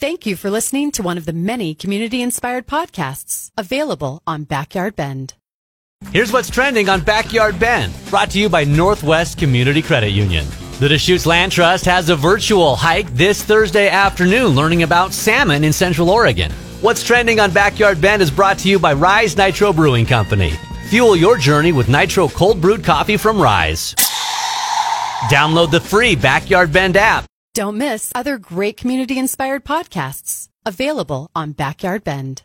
Thank you for listening to one of the many community inspired podcasts available on Backyard Bend. Here's what's trending on Backyard Bend, brought to you by Northwest Community Credit Union. The Deschutes Land Trust has a virtual hike this Thursday afternoon learning about salmon in Central Oregon. What's trending on Backyard Bend is brought to you by Rise Nitro Brewing Company. Fuel your journey with nitro cold brewed coffee from Rise. Download the free Backyard Bend app. Don't miss other great community inspired podcasts available on Backyard Bend.